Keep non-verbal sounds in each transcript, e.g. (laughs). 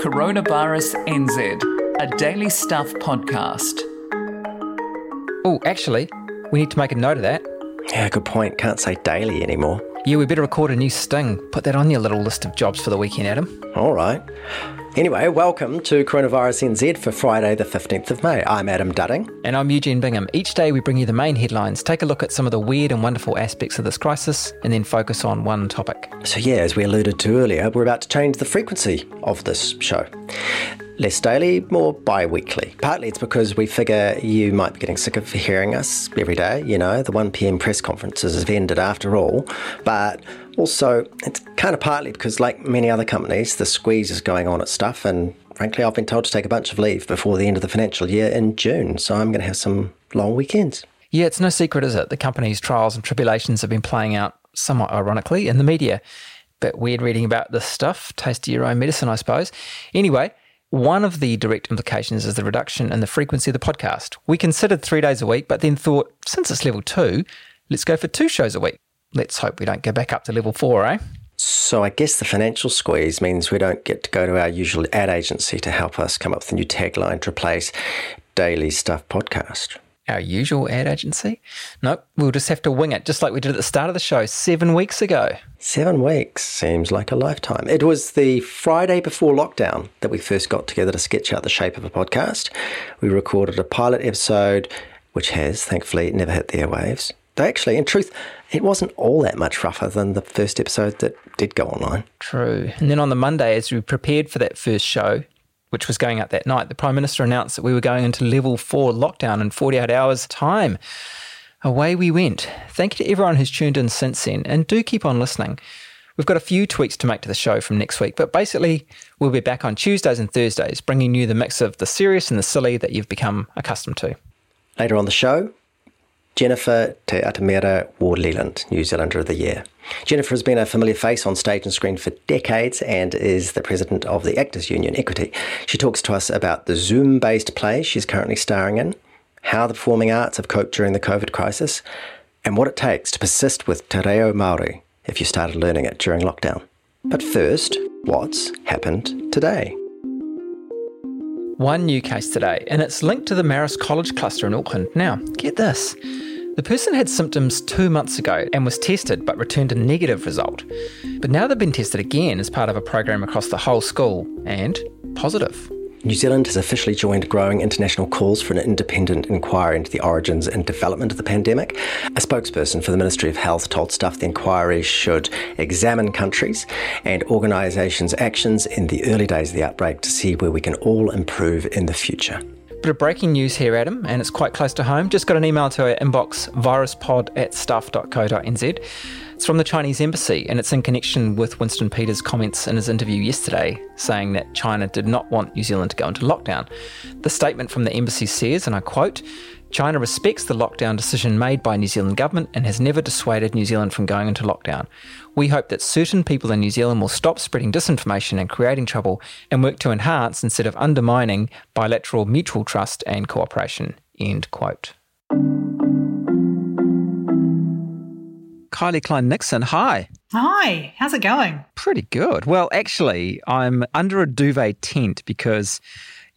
Coronavirus NZ, a daily stuff podcast. Oh, actually, we need to make a note of that. Yeah, good point. Can't say daily anymore. Yeah, we better record a new sting. Put that on your little list of jobs for the weekend, Adam. All right. Anyway, welcome to Coronavirus NZ for Friday, the 15th of May. I'm Adam Dudding. And I'm Eugene Bingham. Each day we bring you the main headlines, take a look at some of the weird and wonderful aspects of this crisis, and then focus on one topic. So, yeah, as we alluded to earlier, we're about to change the frequency of this show. Less daily, more bi weekly. Partly it's because we figure you might be getting sick of hearing us every day. You know, the 1pm press conferences have ended after all. But also, it's kind of partly because, like many other companies, the squeeze is going on at stuff. And frankly, I've been told to take a bunch of leave before the end of the financial year in June. So I'm going to have some long weekends. Yeah, it's no secret, is it? The company's trials and tribulations have been playing out somewhat ironically in the media. Bit weird reading about this stuff. Taste your own medicine, I suppose. Anyway, one of the direct implications is the reduction in the frequency of the podcast. We considered three days a week, but then thought, since it's level two, let's go for two shows a week. Let's hope we don't go back up to level four, eh? So I guess the financial squeeze means we don't get to go to our usual ad agency to help us come up with a new tagline to replace Daily Stuff Podcast our usual ad agency. Nope, we'll just have to wing it, just like we did at the start of the show seven weeks ago. Seven weeks seems like a lifetime. It was the Friday before lockdown that we first got together to sketch out the shape of a podcast. We recorded a pilot episode, which has, thankfully, never hit the airwaves. Actually, in truth, it wasn't all that much rougher than the first episode that did go online. True. And then on the Monday, as we prepared for that first show, which was going out that night, the Prime Minister announced that we were going into level four lockdown in 48 hours' time. Away we went. Thank you to everyone who's tuned in since then, and do keep on listening. We've got a few tweaks to make to the show from next week, but basically, we'll be back on Tuesdays and Thursdays, bringing you the mix of the serious and the silly that you've become accustomed to. Later on the show, Jennifer Te Atamira Ward Lealand, New Zealander of the Year. Jennifer has been a familiar face on stage and screen for decades and is the president of the Actors Union Equity. She talks to us about the Zoom based play she's currently starring in, how the performing arts have coped during the COVID crisis, and what it takes to persist with Te Reo Māori if you started learning it during lockdown. But first, what's happened today? One new case today, and it's linked to the Marist College cluster in Auckland. Now, get this. The person had symptoms two months ago and was tested but returned a negative result. But now they've been tested again as part of a program across the whole school and positive. New Zealand has officially joined growing international calls for an independent inquiry into the origins and development of the pandemic. A spokesperson for the Ministry of Health told Stuff the inquiry should examine countries and organisations' actions in the early days of the outbreak to see where we can all improve in the future. Bit of breaking news here, Adam, and it's quite close to home. Just got an email to our inbox, viruspod at stuff.co.nz. It's from the Chinese embassy, and it's in connection with Winston Peters' comments in his interview yesterday, saying that China did not want New Zealand to go into lockdown. The statement from the embassy says, and I quote, China respects the lockdown decision made by New Zealand government and has never dissuaded New Zealand from going into lockdown. We hope that certain people in New Zealand will stop spreading disinformation and creating trouble and work to enhance instead of undermining bilateral mutual trust and cooperation. End quote. Kylie Klein Nixon, hi. Hi, how's it going? Pretty good. Well, actually, I'm under a duvet tent because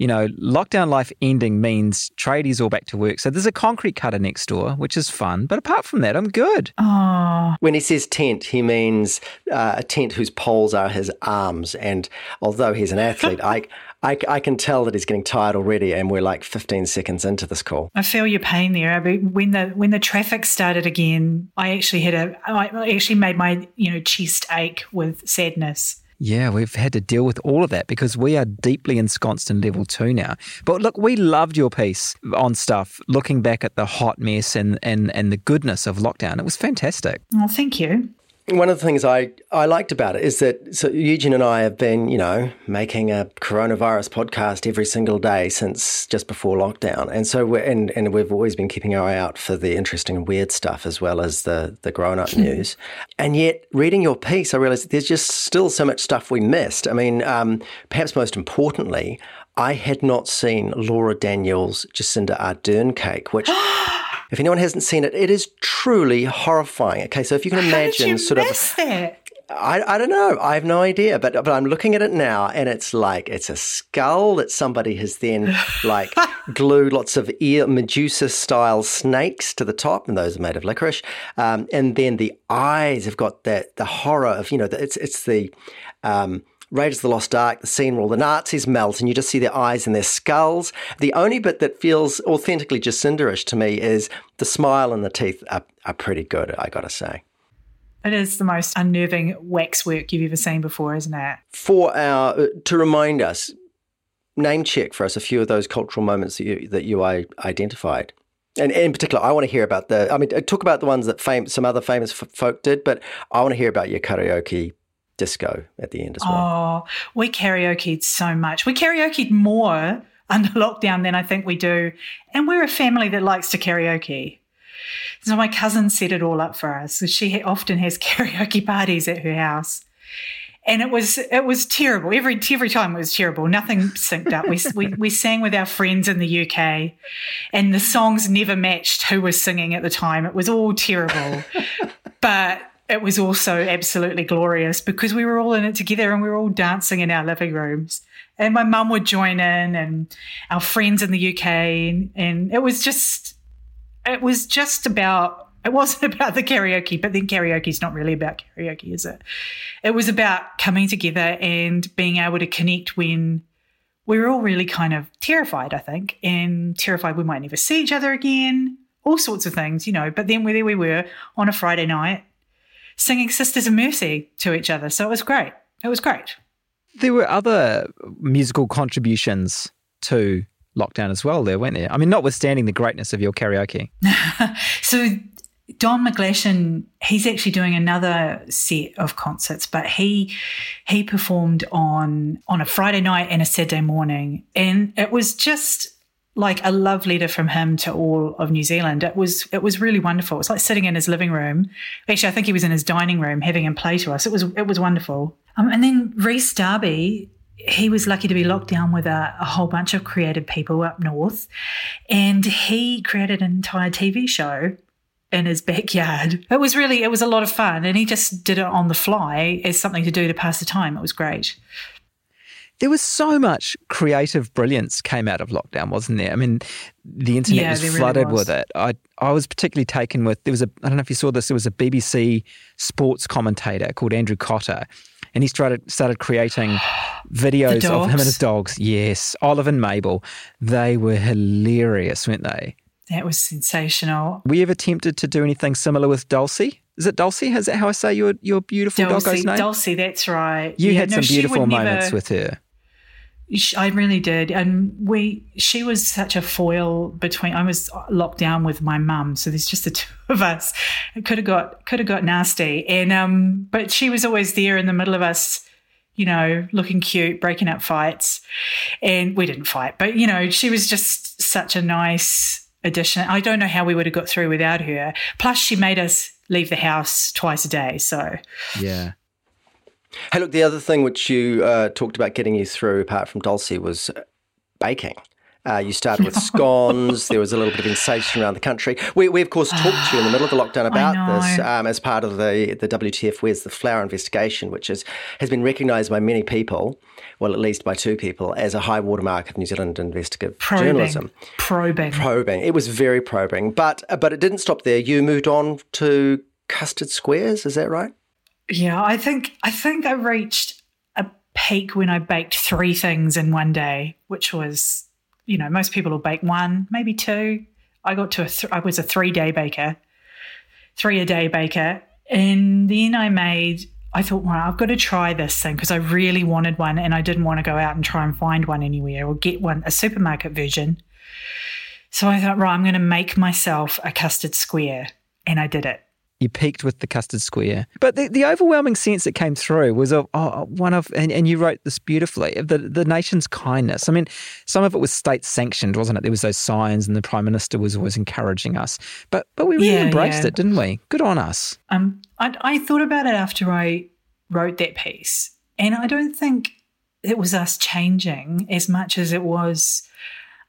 you know, lockdown life ending means tradies all back to work. So there's a concrete cutter next door, which is fun. But apart from that, I'm good. Oh. When he says tent, he means uh, a tent whose poles are his arms. And although he's an athlete, (laughs) I. I, I, can tell that he's getting tired already, and we're like 15 seconds into this call. I feel your pain there. when the when the traffic started again, I actually had a I actually made my you know chest ache with sadness. Yeah, we've had to deal with all of that because we are deeply ensconced in level two now. But look, we loved your piece on stuff, looking back at the hot mess and, and, and the goodness of lockdown. It was fantastic. Well, thank you one of the things I, I liked about it is that so Eugene and I have been, you know, making a coronavirus podcast every single day since just before lockdown. And so we're, and, and we've always been keeping our eye out for the interesting and weird stuff as well as the, the grown up news. And yet, reading your piece, I realized there's just still so much stuff we missed. I mean, um, perhaps most importantly, I had not seen Laura Daniels' Jacinda Ardern cake, which (gasps) (gasps) If anyone hasn't seen it, it is truly horrifying. Okay, so if you can imagine, you sort of. That? I, I don't know. I have no idea, but but I'm looking at it now, and it's like it's a skull that somebody has then like (laughs) glued lots of ear Medusa style snakes to the top, and those are made of licorice. Um, and then the eyes have got that the horror of you know it's it's the um, Raiders of the Lost Ark, the scene where all the Nazis melt and you just see their eyes and their skulls. The only bit that feels authentically Jacinderish to me is the smile and the teeth are, are pretty good, I gotta say. It is the most unnerving waxwork you've ever seen before, isn't it? For our, uh, to remind us, name check for us a few of those cultural moments that you, that you identified. And in particular, I want to hear about the. I mean, talk about the ones that fame, some other famous f- folk did, but I want to hear about your karaoke disco at the end as well. Oh, we karaokeed so much. We karaokeed more (laughs) under lockdown than I think we do. And we're a family that likes to karaoke. So my cousin set it all up for us. She often has (laughs) karaoke parties at her house. And it was it was terrible. Every every time it was terrible. Nothing synced up. We, we we sang with our friends in the UK, and the songs never matched who was singing at the time. It was all terrible. (laughs) but it was also absolutely glorious because we were all in it together and we were all dancing in our living rooms. And my mum would join in and our friends in the UK and, and it was just it was just about it wasn't (laughs) about the karaoke, but then karaoke is not really about karaoke, is it? It was about coming together and being able to connect when we were all really kind of terrified, I think, and terrified we might never see each other again, all sorts of things, you know. But then there we were on a Friday night singing Sisters of Mercy to each other. So it was great. It was great. There were other musical contributions to lockdown as well, there, weren't there? I mean, notwithstanding the greatness of your karaoke. (laughs) (laughs) so Don McGlashan, he's actually doing another set of concerts, but he he performed on on a Friday night and a Saturday morning, and it was just like a love letter from him to all of New Zealand. It was it was really wonderful. It was like sitting in his living room. Actually, I think he was in his dining room having him play to us. It was it was wonderful. Um, and then Rhys Darby, he was lucky to be locked down with a, a, whole bunch of creative people up north, and he created an entire TV show in his backyard. It was really it was a lot of fun, and he just did it on the fly as something to do to pass the time. It was great there was so much creative brilliance came out of lockdown, wasn't there? I mean, the internet yeah, was flooded really was. with it. I I was particularly taken with there was a I don't know if you saw this. There was a BBC sports commentator called Andrew Cotter, and he started started creating (gasps) videos of him and his dogs. Yes, Olive and Mabel. They were hilarious, weren't they? That was sensational. Were you ever tempted to do anything similar with Dulcie? Is it Dulcie? Is that how I say your your beautiful Dulcie, doggo's name? Dulcie, that's right. You yeah, had no, some beautiful moments never, with her. I really did. And we, she was such a foil between, I was locked down with my mum. So there's just the (laughs) two of us. It could have got, could have got nasty. And, um, but she was always there in the middle of us, you know, looking cute, breaking up fights. And we didn't fight, but, you know, she was just such a nice addition. I don't know how we would have got through without her. Plus, she made us leave the house twice a day. So, yeah. Hey, look, the other thing which you uh, talked about getting you through, apart from Dulcie, was baking. Uh, you started with (laughs) scones. there was a little bit of sensation around the country. We, we of course, talked to you in the middle of the (sighs) lockdown about this um, as part of the, the WTF Where's the Flour investigation, which is, has been recognised by many people, well, at least by two people, as a high watermark of New Zealand investigative probing. journalism. Probing. Probing. It was very probing. But, but it didn't stop there. You moved on to custard squares, is that right? Yeah, I think I think I reached a peak when I baked three things in one day, which was, you know, most people will bake one, maybe two. I got to a th- I was a three day baker, three a day baker, and then I made. I thought, well, I've got to try this thing because I really wanted one, and I didn't want to go out and try and find one anywhere or get one a supermarket version. So I thought, right, I'm going to make myself a custard square, and I did it you peaked with the custard square. But the, the overwhelming sense that came through was of oh, one of, and, and you wrote this beautifully, the, the nation's kindness. I mean, some of it was state sanctioned, wasn't it? There was those signs, and the prime minister was always encouraging us. But but we really yeah, embraced yeah. it, didn't we? Good on us. Um, I, I thought about it after I wrote that piece, and I don't think it was us changing as much as it was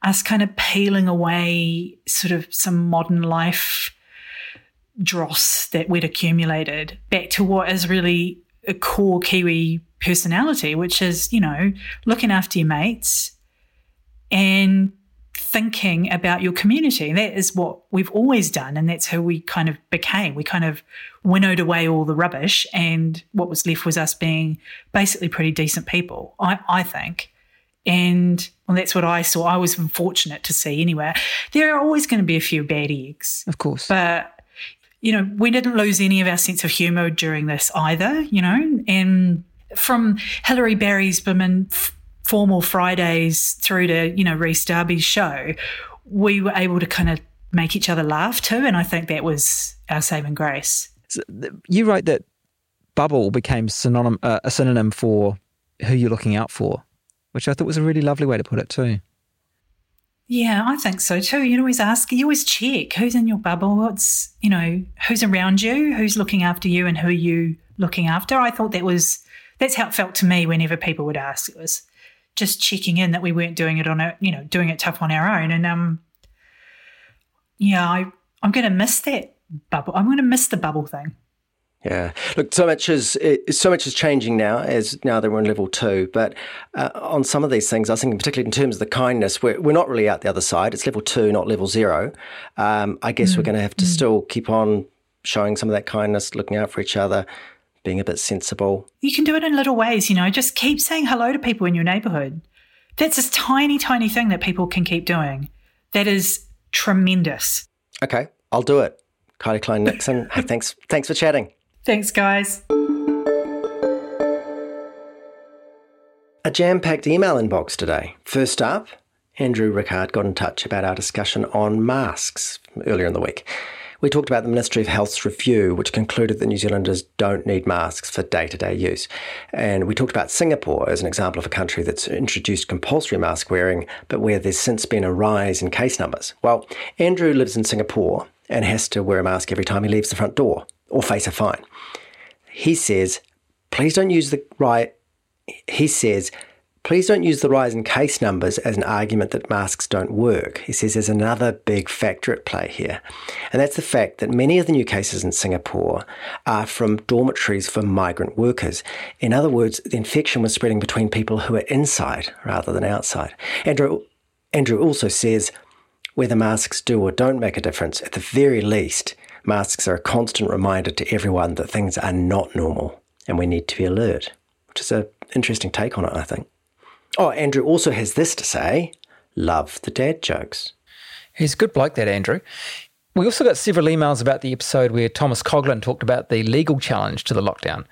us kind of peeling away sort of some modern life dross that we'd accumulated back to what is really a core Kiwi personality, which is, you know, looking after your mates and thinking about your community. That is what we've always done. And that's who we kind of became. We kind of winnowed away all the rubbish. And what was left was us being basically pretty decent people, I, I think. And well, that's what I saw. I was fortunate to see anyway. There are always going to be a few bad eggs. Of course. But you know, we didn't lose any of our sense of humour during this either, you know, and from Hilary Barry's Berman formal Fridays through to, you know, Rhys Darby's show, we were able to kind of make each other laugh too. And I think that was our saving grace. So you wrote that bubble became synonym, uh, a synonym for who you're looking out for, which I thought was a really lovely way to put it too. Yeah, I think so too. You always ask, you always check who's in your bubble, what's, you know, who's around you, who's looking after you, and who are you looking after. I thought that was, that's how it felt to me whenever people would ask. It was just checking in that we weren't doing it on a, you know, doing it tough on our own. And, um, yeah, I, I'm going to miss that bubble. I'm going to miss the bubble thing. Yeah, look, so much is so much is changing now as now that we're in level two. But uh, on some of these things, I think, particularly in terms of the kindness, we're we're not really out the other side. It's level two, not level zero. Um, I guess mm. we're going to have to mm. still keep on showing some of that kindness, looking out for each other, being a bit sensible. You can do it in little ways, you know. Just keep saying hello to people in your neighbourhood. That's a tiny, tiny thing that people can keep doing. That is tremendous. Okay, I'll do it. Kylie Klein Nixon. (laughs) hey, thanks, thanks for chatting. Thanks, guys. A jam packed email inbox today. First up, Andrew Ricard got in touch about our discussion on masks earlier in the week. We talked about the Ministry of Health's review, which concluded that New Zealanders don't need masks for day to day use. And we talked about Singapore as an example of a country that's introduced compulsory mask wearing, but where there's since been a rise in case numbers. Well, Andrew lives in Singapore and has to wear a mask every time he leaves the front door or face a fine. He says, please don't use the right. He says, please don't use the rise in case numbers as an argument that masks don't work. He says there's another big factor at play here, and that's the fact that many of the new cases in Singapore are from dormitories for migrant workers. In other words, the infection was spreading between people who are inside rather than outside. Andrew, Andrew also says whether masks do or don't make a difference, at the very least, Masks are a constant reminder to everyone that things are not normal and we need to be alert, which is an interesting take on it, I think. Oh, Andrew also has this to say love the dad jokes. He's a good bloke, that Andrew. We also got several emails about the episode where Thomas Coughlan talked about the legal challenge to the lockdown.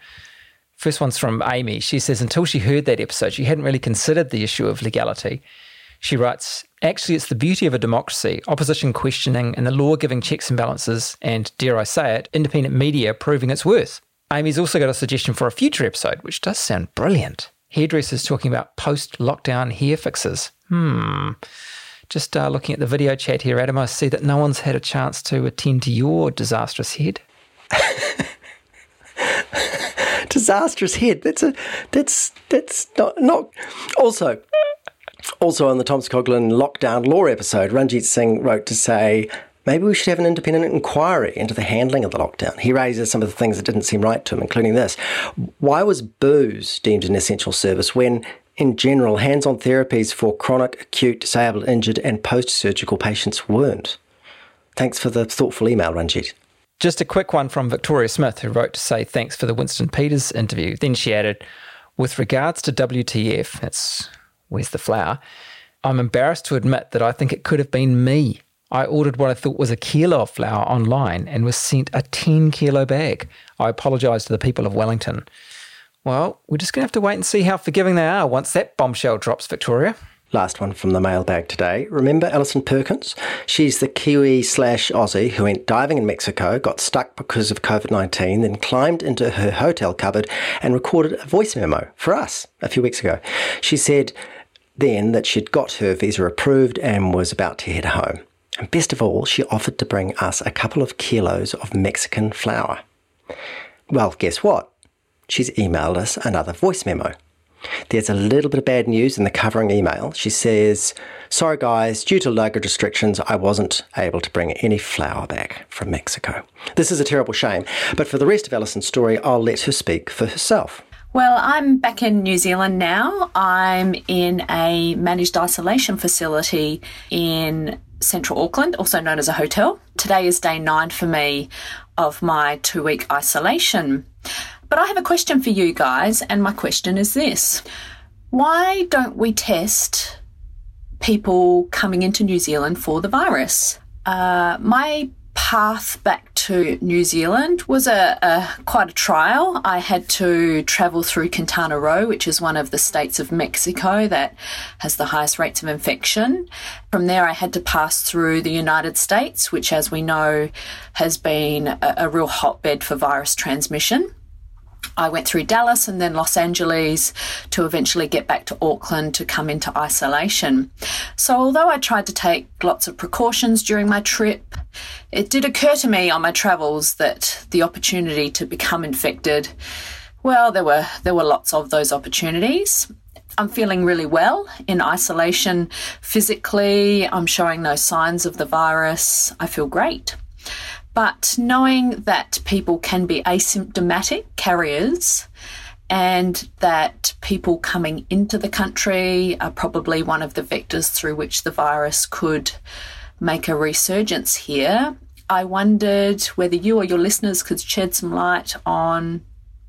First one's from Amy. She says, until she heard that episode, she hadn't really considered the issue of legality. She writes, Actually, it's the beauty of a democracy, opposition questioning, and the law giving checks and balances, and dare I say it, independent media proving its worth. Amy's also got a suggestion for a future episode, which does sound brilliant. Hairdressers talking about post lockdown hair fixes. Hmm. Just uh, looking at the video chat here, Adam, I see that no one's had a chance to attend to your disastrous head. (laughs) disastrous head. That's a that's that's not not also also, on the Thomas Coughlan lockdown law episode, Ranjit Singh wrote to say, maybe we should have an independent inquiry into the handling of the lockdown. He raises some of the things that didn't seem right to him, including this. Why was booze deemed an essential service when, in general, hands on therapies for chronic, acute, disabled, injured, and post surgical patients weren't? Thanks for the thoughtful email, Ranjit. Just a quick one from Victoria Smith, who wrote to say thanks for the Winston Peters interview. Then she added, with regards to WTF, that's Where's the flour? I'm embarrassed to admit that I think it could have been me. I ordered what I thought was a kilo of flour online and was sent a 10 kilo bag. I apologise to the people of Wellington. Well, we're just going to have to wait and see how forgiving they are once that bombshell drops, Victoria. Last one from the mailbag today. Remember Alison Perkins? She's the Kiwi slash Aussie who went diving in Mexico, got stuck because of COVID 19, then climbed into her hotel cupboard and recorded a voice memo for us a few weeks ago. She said, then that she'd got her visa approved and was about to head home. And best of all, she offered to bring us a couple of kilos of Mexican flour. Well, guess what? She's emailed us another voice memo. There's a little bit of bad news in the covering email. She says, Sorry guys, due to luggage restrictions, I wasn't able to bring any flour back from Mexico. This is a terrible shame, but for the rest of Alison's story, I'll let her speak for herself. Well, I'm back in New Zealand now. I'm in a managed isolation facility in central Auckland, also known as a hotel. Today is day nine for me of my two week isolation. But I have a question for you guys, and my question is this Why don't we test people coming into New Zealand for the virus? Uh, my path back to New Zealand was a, a, quite a trial. I had to travel through Quintana Roo, which is one of the states of Mexico that has the highest rates of infection. From there, I had to pass through the United States, which, as we know, has been a, a real hotbed for virus transmission. I went through Dallas and then Los Angeles to eventually get back to Auckland to come into isolation. So, although I tried to take lots of precautions during my trip, it did occur to me on my travels that the opportunity to become infected, well, there were there were lots of those opportunities. I'm feeling really well in isolation physically. I'm showing no signs of the virus. I feel great. But knowing that people can be asymptomatic carriers and that people coming into the country are probably one of the vectors through which the virus could make a resurgence here, I wondered whether you or your listeners could shed some light on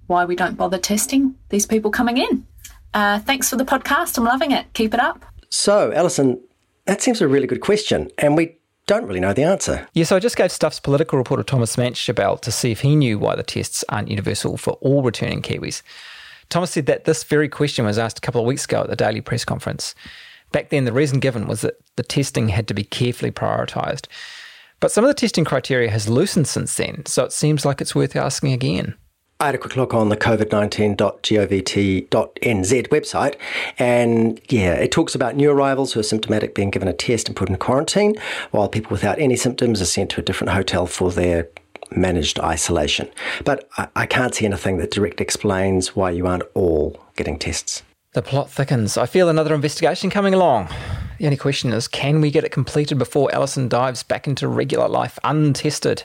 why we don't bother testing these people coming in. Uh, thanks for the podcast. I'm loving it. Keep it up. So, Alison, that seems a really good question. And we don't really know the answer. Yeah, so I just gave Stuff's political reporter Thomas Manch a bell to see if he knew why the tests aren't universal for all returning Kiwis. Thomas said that this very question was asked a couple of weeks ago at the daily press conference. Back then, the reason given was that the testing had to be carefully prioritised. But some of the testing criteria has loosened since then, so it seems like it's worth asking again. I had a quick look on the covid19.govt.nz website, and yeah, it talks about new arrivals who are symptomatic being given a test and put in quarantine, while people without any symptoms are sent to a different hotel for their managed isolation. But I, I can't see anything that directly explains why you aren't all getting tests. The plot thickens. I feel another investigation coming along. The only question is can we get it completed before Alison dives back into regular life untested?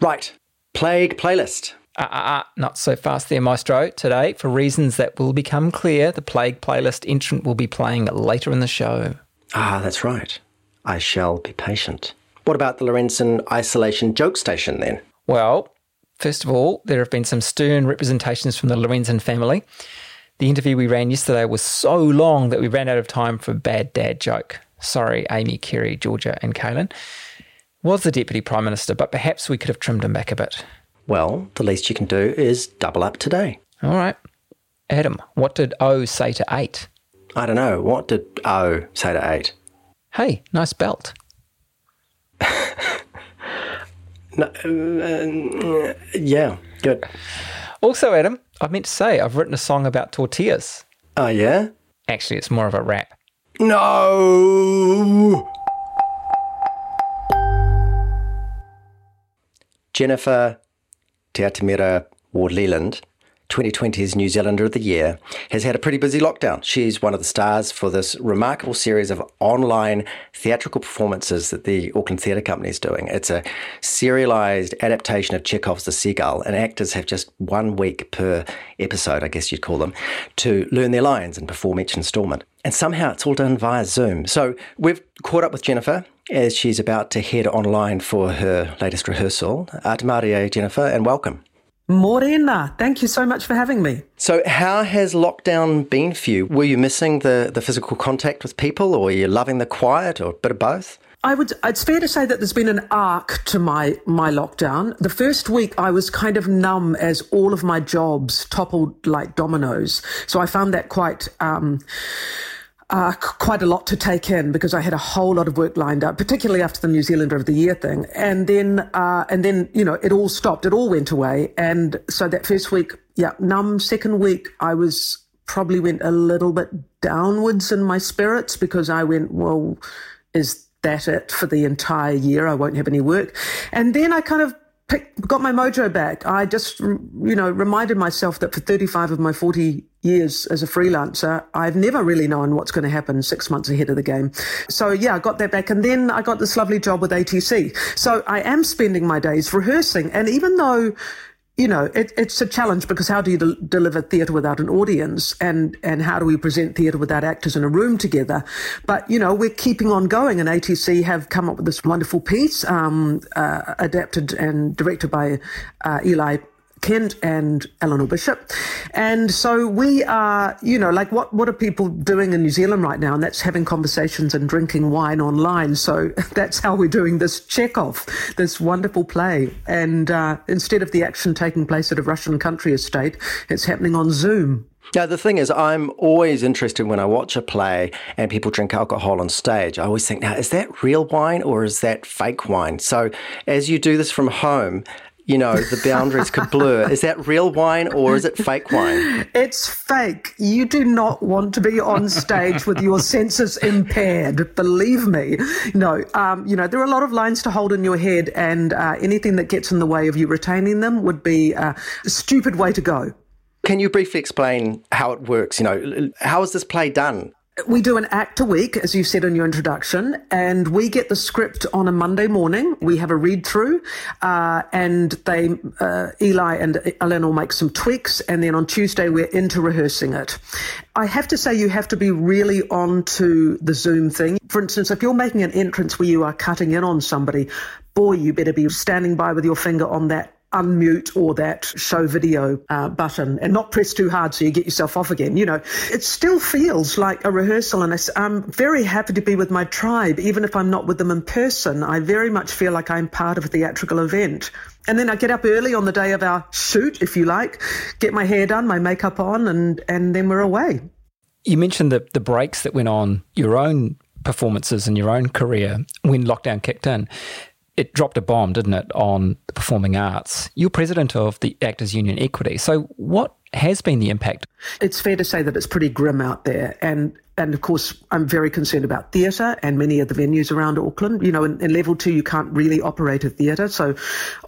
Right. Plague playlist. Uh, uh, uh, not so fast there, Maestro. Today, for reasons that will become clear, the Plague playlist entrant will be playing later in the show. Ah, that's right. I shall be patient. What about the Lorenzen Isolation Joke Station then? Well, first of all, there have been some stern representations from the Lorenzen family. The interview we ran yesterday was so long that we ran out of time for bad dad joke. Sorry, Amy, Kerry, Georgia, and Kaylin. Was the Deputy Prime Minister, but perhaps we could have trimmed him back a bit. Well, the least you can do is double up today. All right. Adam, what did O say to 8? I don't know. What did O say to 8? Hey, nice belt. (laughs) no, uh, yeah, good. Also, Adam, I meant to say I've written a song about tortillas. Oh, yeah? Actually, it's more of a rap. No! Jennifer Te Atamira Ward Lealand, 2020's New Zealander of the Year, has had a pretty busy lockdown. She's one of the stars for this remarkable series of online theatrical performances that the Auckland Theatre Company is doing. It's a serialized adaptation of Chekhov's The Seagull, and actors have just one week per episode, I guess you'd call them, to learn their lines and perform each instalment. And somehow it's all done via Zoom. So we've caught up with Jennifer as she's about to head online for her latest rehearsal. Ata mārie, Jennifer, and welcome. Morena, thank you so much for having me. So, how has lockdown been for you? Were you missing the, the physical contact with people, or are you loving the quiet, or a bit of both? I would. It's fair to say that there's been an arc to my my lockdown. The first week, I was kind of numb as all of my jobs toppled like dominoes. So I found that quite. Um, uh, quite a lot to take in because I had a whole lot of work lined up, particularly after the New Zealander of the Year thing. And then, uh, and then, you know, it all stopped. It all went away. And so that first week, yeah, numb. Second week, I was probably went a little bit downwards in my spirits because I went, well, is that it for the entire year? I won't have any work. And then I kind of got my mojo back. I just, you know, reminded myself that for 35 of my 40 years as a freelancer, I've never really known what's going to happen six months ahead of the game. So yeah, I got that back. And then I got this lovely job with ATC. So I am spending my days rehearsing. And even though, you know, it, it's a challenge because how do you de- deliver theatre without an audience, and and how do we present theatre without actors in a room together? But you know, we're keeping on going, and ATC have come up with this wonderful piece, um, uh, adapted and directed by uh, Eli Kent and Eleanor Bishop. And so we are, you know, like what, what are people doing in New Zealand right now? And that's having conversations and drinking wine online. So (laughs) that's how we're doing this Chekhov, this wonderful play. And uh, instead of the action taking place at a Russian country estate, it's happening on Zoom. Now, the thing is, I'm always interested when I watch a play and people drink alcohol on stage. I always think, now, is that real wine or is that fake wine? So, as you do this from home, you know, the boundaries could blur. Is that real wine or is it fake wine? It's fake. You do not want to be on stage with your senses impaired. Believe me. No, um, you know, there are a lot of lines to hold in your head, and uh, anything that gets in the way of you retaining them would be uh, a stupid way to go. Can you briefly explain how it works? You know, how is this play done? We do an act a week, as you said in your introduction, and we get the script on a Monday morning. We have a read through, uh, and they, uh, Eli and Eleanor make some tweaks, and then on Tuesday we're into rehearsing it. I have to say, you have to be really on to the Zoom thing. For instance, if you're making an entrance where you are cutting in on somebody, boy, you better be standing by with your finger on that unmute or that show video uh, button and not press too hard so you get yourself off again. You know, it still feels like a rehearsal, and I'm very happy to be with my tribe, even if I'm not with them in person. I very much feel like I'm part of a theatrical event. And then I get up early on the day of our shoot, if you like, get my hair done, my makeup on, and, and then we're away. You mentioned the, the breaks that went on your own performances and your own career when lockdown kicked in it dropped a bomb, didn't it, on the performing arts? You're president of the Actors Union Equity. So, what has been the impact? It's fair to say that it's pretty grim out there. And and of course, I'm very concerned about theatre and many of the venues around Auckland. You know, in, in level two, you can't really operate a theatre. So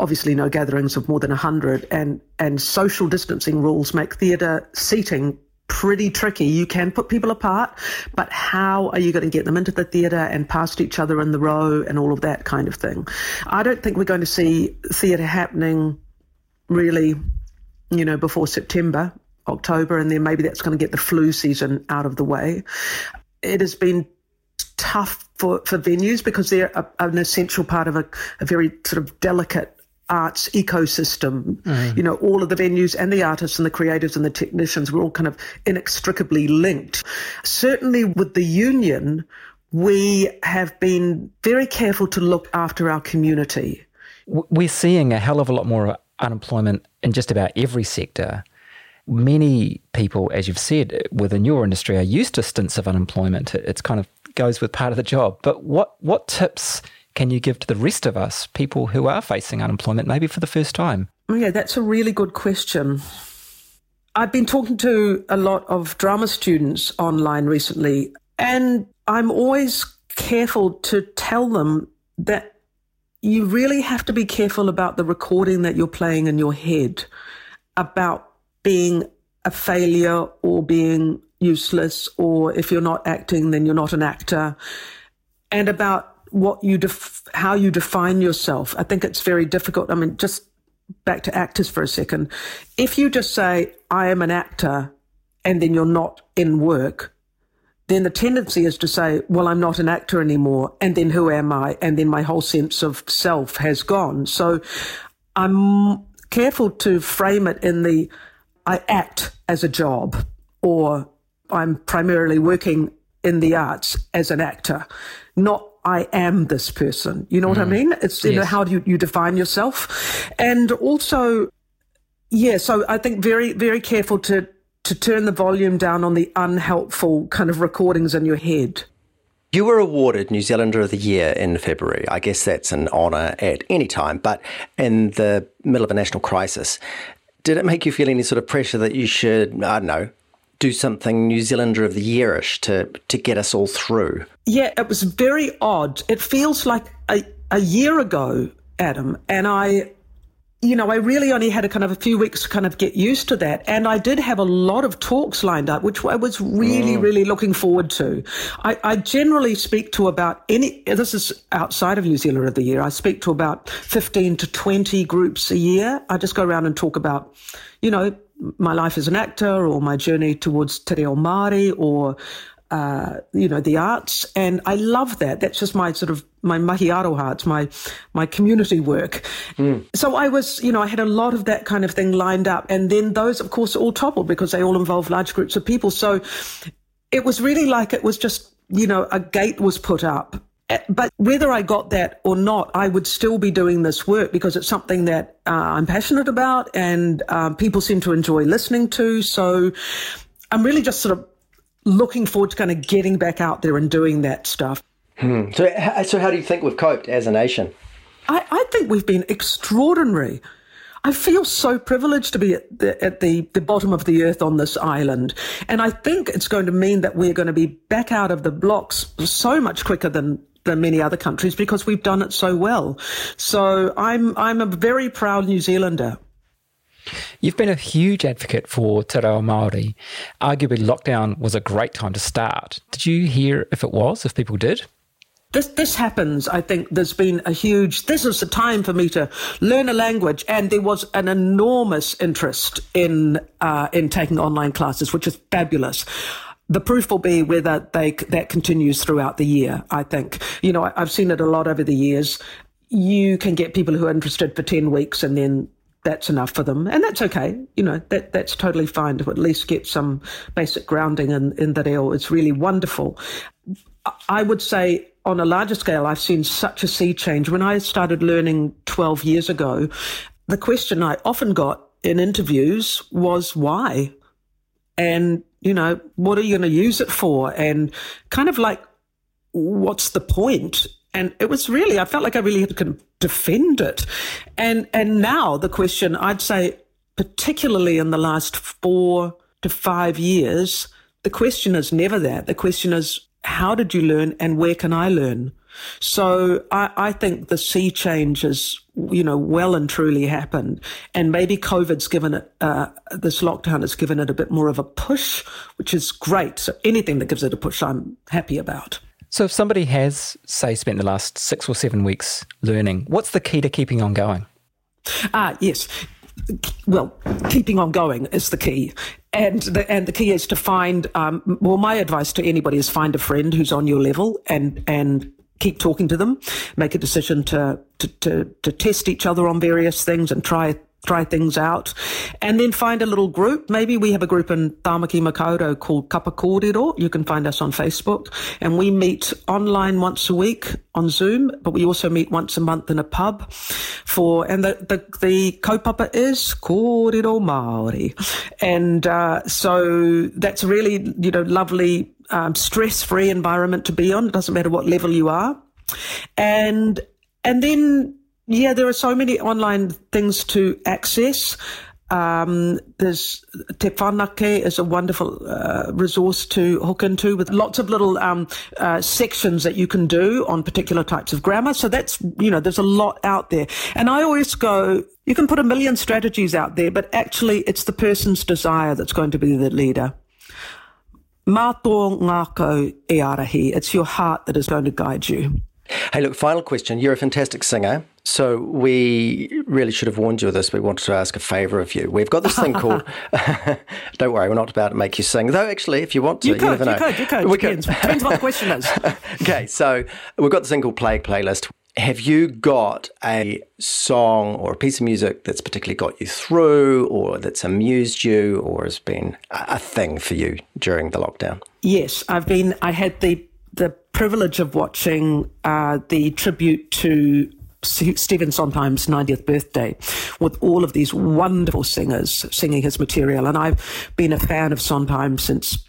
obviously no gatherings of more than 100 and, and social distancing rules make theatre seating pretty tricky. You can put people apart, but how are you going to get them into the theatre and past each other in the row and all of that kind of thing? I don't think we're going to see theatre happening really, you know, before September, October, and then maybe that's going to get the flu season out of the way. It has been tough for, for venues because they're a, an essential part of a, a very sort of delicate arts ecosystem. Mm. You know, all of the venues and the artists and the creatives and the technicians were all kind of inextricably linked. Certainly with the union, we have been very careful to look after our community. We're seeing a hell of a lot more unemployment in just about every sector. Many people, as you've said, within your industry are used to stints of unemployment. It's kind of goes with part of the job. But what what tips can you give to the rest of us, people who are facing unemployment maybe for the first time? Oh, yeah, that's a really good question. I've been talking to a lot of drama students online recently, and I'm always careful to tell them that you really have to be careful about the recording that you're playing in your head about being a failure or being useless, or if you're not acting, then you're not an actor, and about what you def- how you define yourself. I think it's very difficult. I mean, just back to actors for a second. If you just say I am an actor and then you're not in work, then the tendency is to say, well, I'm not an actor anymore. And then who am I? And then my whole sense of self has gone. So I'm careful to frame it in the I act as a job or I'm primarily working in the arts as an actor, not I am this person. You know mm. what I mm. mean? It's, you yes. know, how do you, you define yourself? And also, yeah, so I think very, very careful to, to turn the volume down on the unhelpful kind of recordings in your head. You were awarded New Zealander of the Year in February. I guess that's an honour at any time, but in the middle of a national crisis, did it make you feel any sort of pressure that you should, I don't know, do something New Zealander of the Yearish to to get us all through. Yeah, it was very odd. It feels like a, a year ago, Adam, and I you know, I really only had a kind of a few weeks to kind of get used to that. And I did have a lot of talks lined up, which I was really, mm. really looking forward to. I, I, generally speak to about any, this is outside of New Zealand of the year. I speak to about 15 to 20 groups a year. I just go around and talk about, you know, my life as an actor or my journey towards Te Reo Māori or uh, you know, the arts. And I love that. That's just my sort of my mahi aroha. It's my, my community work. Mm. So I was, you know, I had a lot of that kind of thing lined up. And then those, of course, all toppled because they all involve large groups of people. So it was really like it was just, you know, a gate was put up. But whether I got that or not, I would still be doing this work because it's something that uh, I'm passionate about and um, people seem to enjoy listening to. So I'm really just sort of looking forward to kind of getting back out there and doing that stuff. Hmm. So, so how do you think we've coped as a nation? I, I think we've been extraordinary. I feel so privileged to be at, the, at the, the bottom of the earth on this island. And I think it's going to mean that we're going to be back out of the blocks so much quicker than, than many other countries because we've done it so well. So I'm, I'm a very proud New Zealander. You've been a huge advocate for Te Reo Māori. Arguably, lockdown was a great time to start. Did you hear if it was, if people did? This this happens. I think there's been a huge. This is the time for me to learn a language, and there was an enormous interest in uh, in taking online classes, which is fabulous. The proof will be whether they that continues throughout the year. I think you know I've seen it a lot over the years. You can get people who are interested for ten weeks, and then that's enough for them, and that's okay. You know that that's totally fine to at least get some basic grounding in in the reo. It's really wonderful. I would say on a larger scale, I've seen such a sea change. When I started learning 12 years ago, the question I often got in interviews was why, and you know what are you going to use it for, and kind of like what's the point and it was really I felt like I really had to defend it. And and now the question I'd say particularly in the last 4 to 5 years the question is never that. The question is how did you learn and where can I learn? So I, I, think the sea change has, you know, well and truly happened. And maybe COVID's given it, uh, this lockdown has given it a bit more of a push, which is great. So anything that gives it a push, I'm happy about. So, if somebody has, say, spent the last six or seven weeks learning, what's the key to keeping on going? Ah, yes. Well, keeping on going is the key, and the and the key is to find. Um, well, my advice to anybody is find a friend who's on your level and and keep talking to them. Make a decision to to to, to test each other on various things and try try things out, and then find a little group. Maybe we have a group in Tamaki Makaurau called Kapa Kōrero. You can find us on Facebook, and we meet online once a week on Zoom, but we also meet once a month in a pub. For and the the, the kaupapa is Kōrero Maori, and uh, so that's really you know lovely. Um, stress-free environment to be on. It doesn't matter what level you are, and and then yeah, there are so many online things to access. Um, there's Te Whanake is a wonderful uh, resource to hook into with lots of little um, uh, sections that you can do on particular types of grammar. So that's, you know, there's a lot out there. And I always go, you can put a million strategies out there, but actually it's the person's desire that's going to be the leader. Mātō ngākau e arahi. It's your heart that is going to guide you. Hey, look, final question. You're a fantastic singer. So we really should have warned you of this. We wanted to ask a favour of you. We've got this thing (laughs) called. (laughs) don't worry, we're not about to make you sing. Though, actually, if you want to, you, you could, never know. You could, you could. We depends, could. depends what the question is. (laughs) okay, so we've got the single play playlist. Have you got a song or a piece of music that's particularly got you through, or that's amused you, or has been a thing for you during the lockdown? Yes, I've been. I had the the privilege of watching uh, the tribute to Stephen Sondheim's 90th birthday with all of these wonderful singers singing his material. And I've been a fan of Sondheim since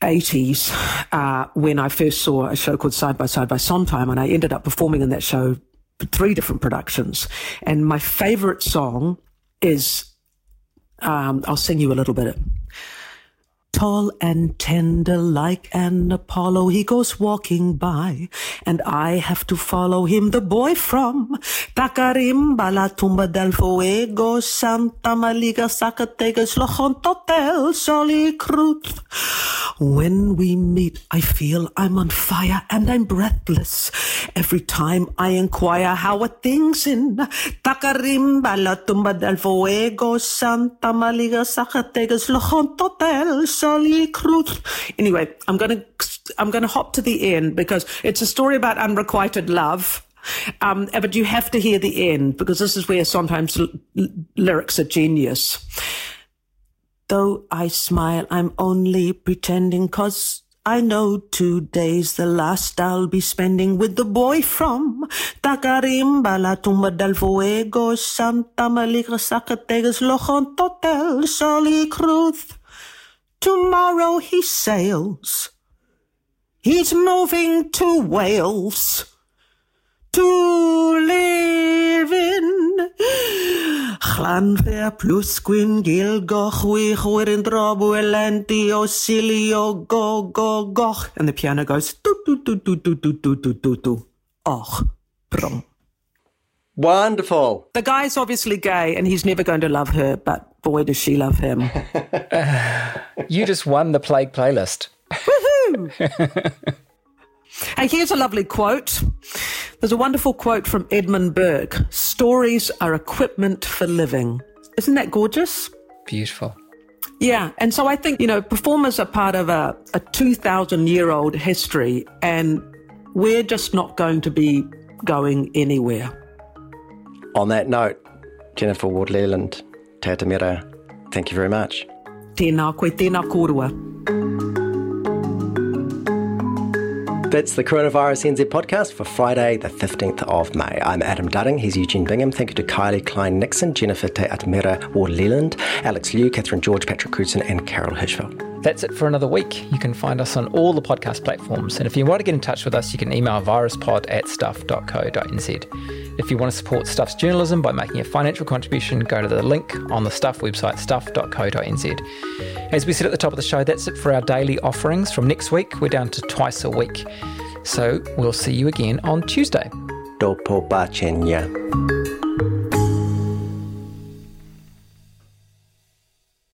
1980s uh, when I first saw a show called Side by Side by Sondheim. And I ended up performing in that show three different productions. And my favorite song is, um, I'll sing you a little bit. Tall and tender like an Apollo. He goes walking by, and I have to follow him. The boy from Tacarembo, La Tumba del Fuego, Santa Malipas, Zacatecas, Lojontotel, Soli Cruz. When we meet, I feel I'm on fire and I'm breathless. Every time I inquire how are things in Tacarembo, La Tumba del Fuego, Santa Malipas, Zacatecas, Lojontotel, Soli Cruz. Anyway, I'm gonna I'm gonna hop to the end because it's a story about unrequited love. Um, but you have to hear the end because this is where sometimes l- lyrics are genius. Though I smile, I'm only pretending cause I know today's the last I'll be spending with the boy from Tacarembo, La Tumba del Fuego, Santa Malipas, Zacatecas, Lojon Totel, Soli Cruz. Tomorrow he sails. He's moving to Wales to live in Llanfair plus Gwyn Gilgoch wych wyrin drob welenti o silio go go goch and the piano goes do do do do do do do do do do och brum. Wonderful. The guy's obviously gay and he's never going to love her, but boy does she love him. (laughs) You just won the Plague playlist. (laughs) Hey, here's a lovely quote. There's a wonderful quote from Edmund Burke Stories are equipment for living. Isn't that gorgeous? Beautiful. Yeah. And so I think, you know, performers are part of a, a 2,000 year old history, and we're just not going to be going anywhere. On that note, Jennifer Ward Lealand, Tatamira, thank you very much. Tēnā koe, tēnā kōrua. That's the Coronavirus NZ podcast for Friday, the 15th of May. I'm Adam Dudding. He's Eugene Bingham. Thank you to Kylie Klein Nixon, Jennifer Te Atamira Ward Lealand, Alex Liu, Catherine George, Patrick Crewdson, and Carol Hirschfeld. That's it for another week. You can find us on all the podcast platforms. And if you want to get in touch with us, you can email viruspod at stuff.co.nz. If you want to support Stuff's journalism by making a financial contribution, go to the link on the Stuff website, stuff.co.nz. As we said at the top of the show, that's it for our daily offerings. From next week, we're down to twice a week. So we'll see you again on Tuesday. Dopo bacenia.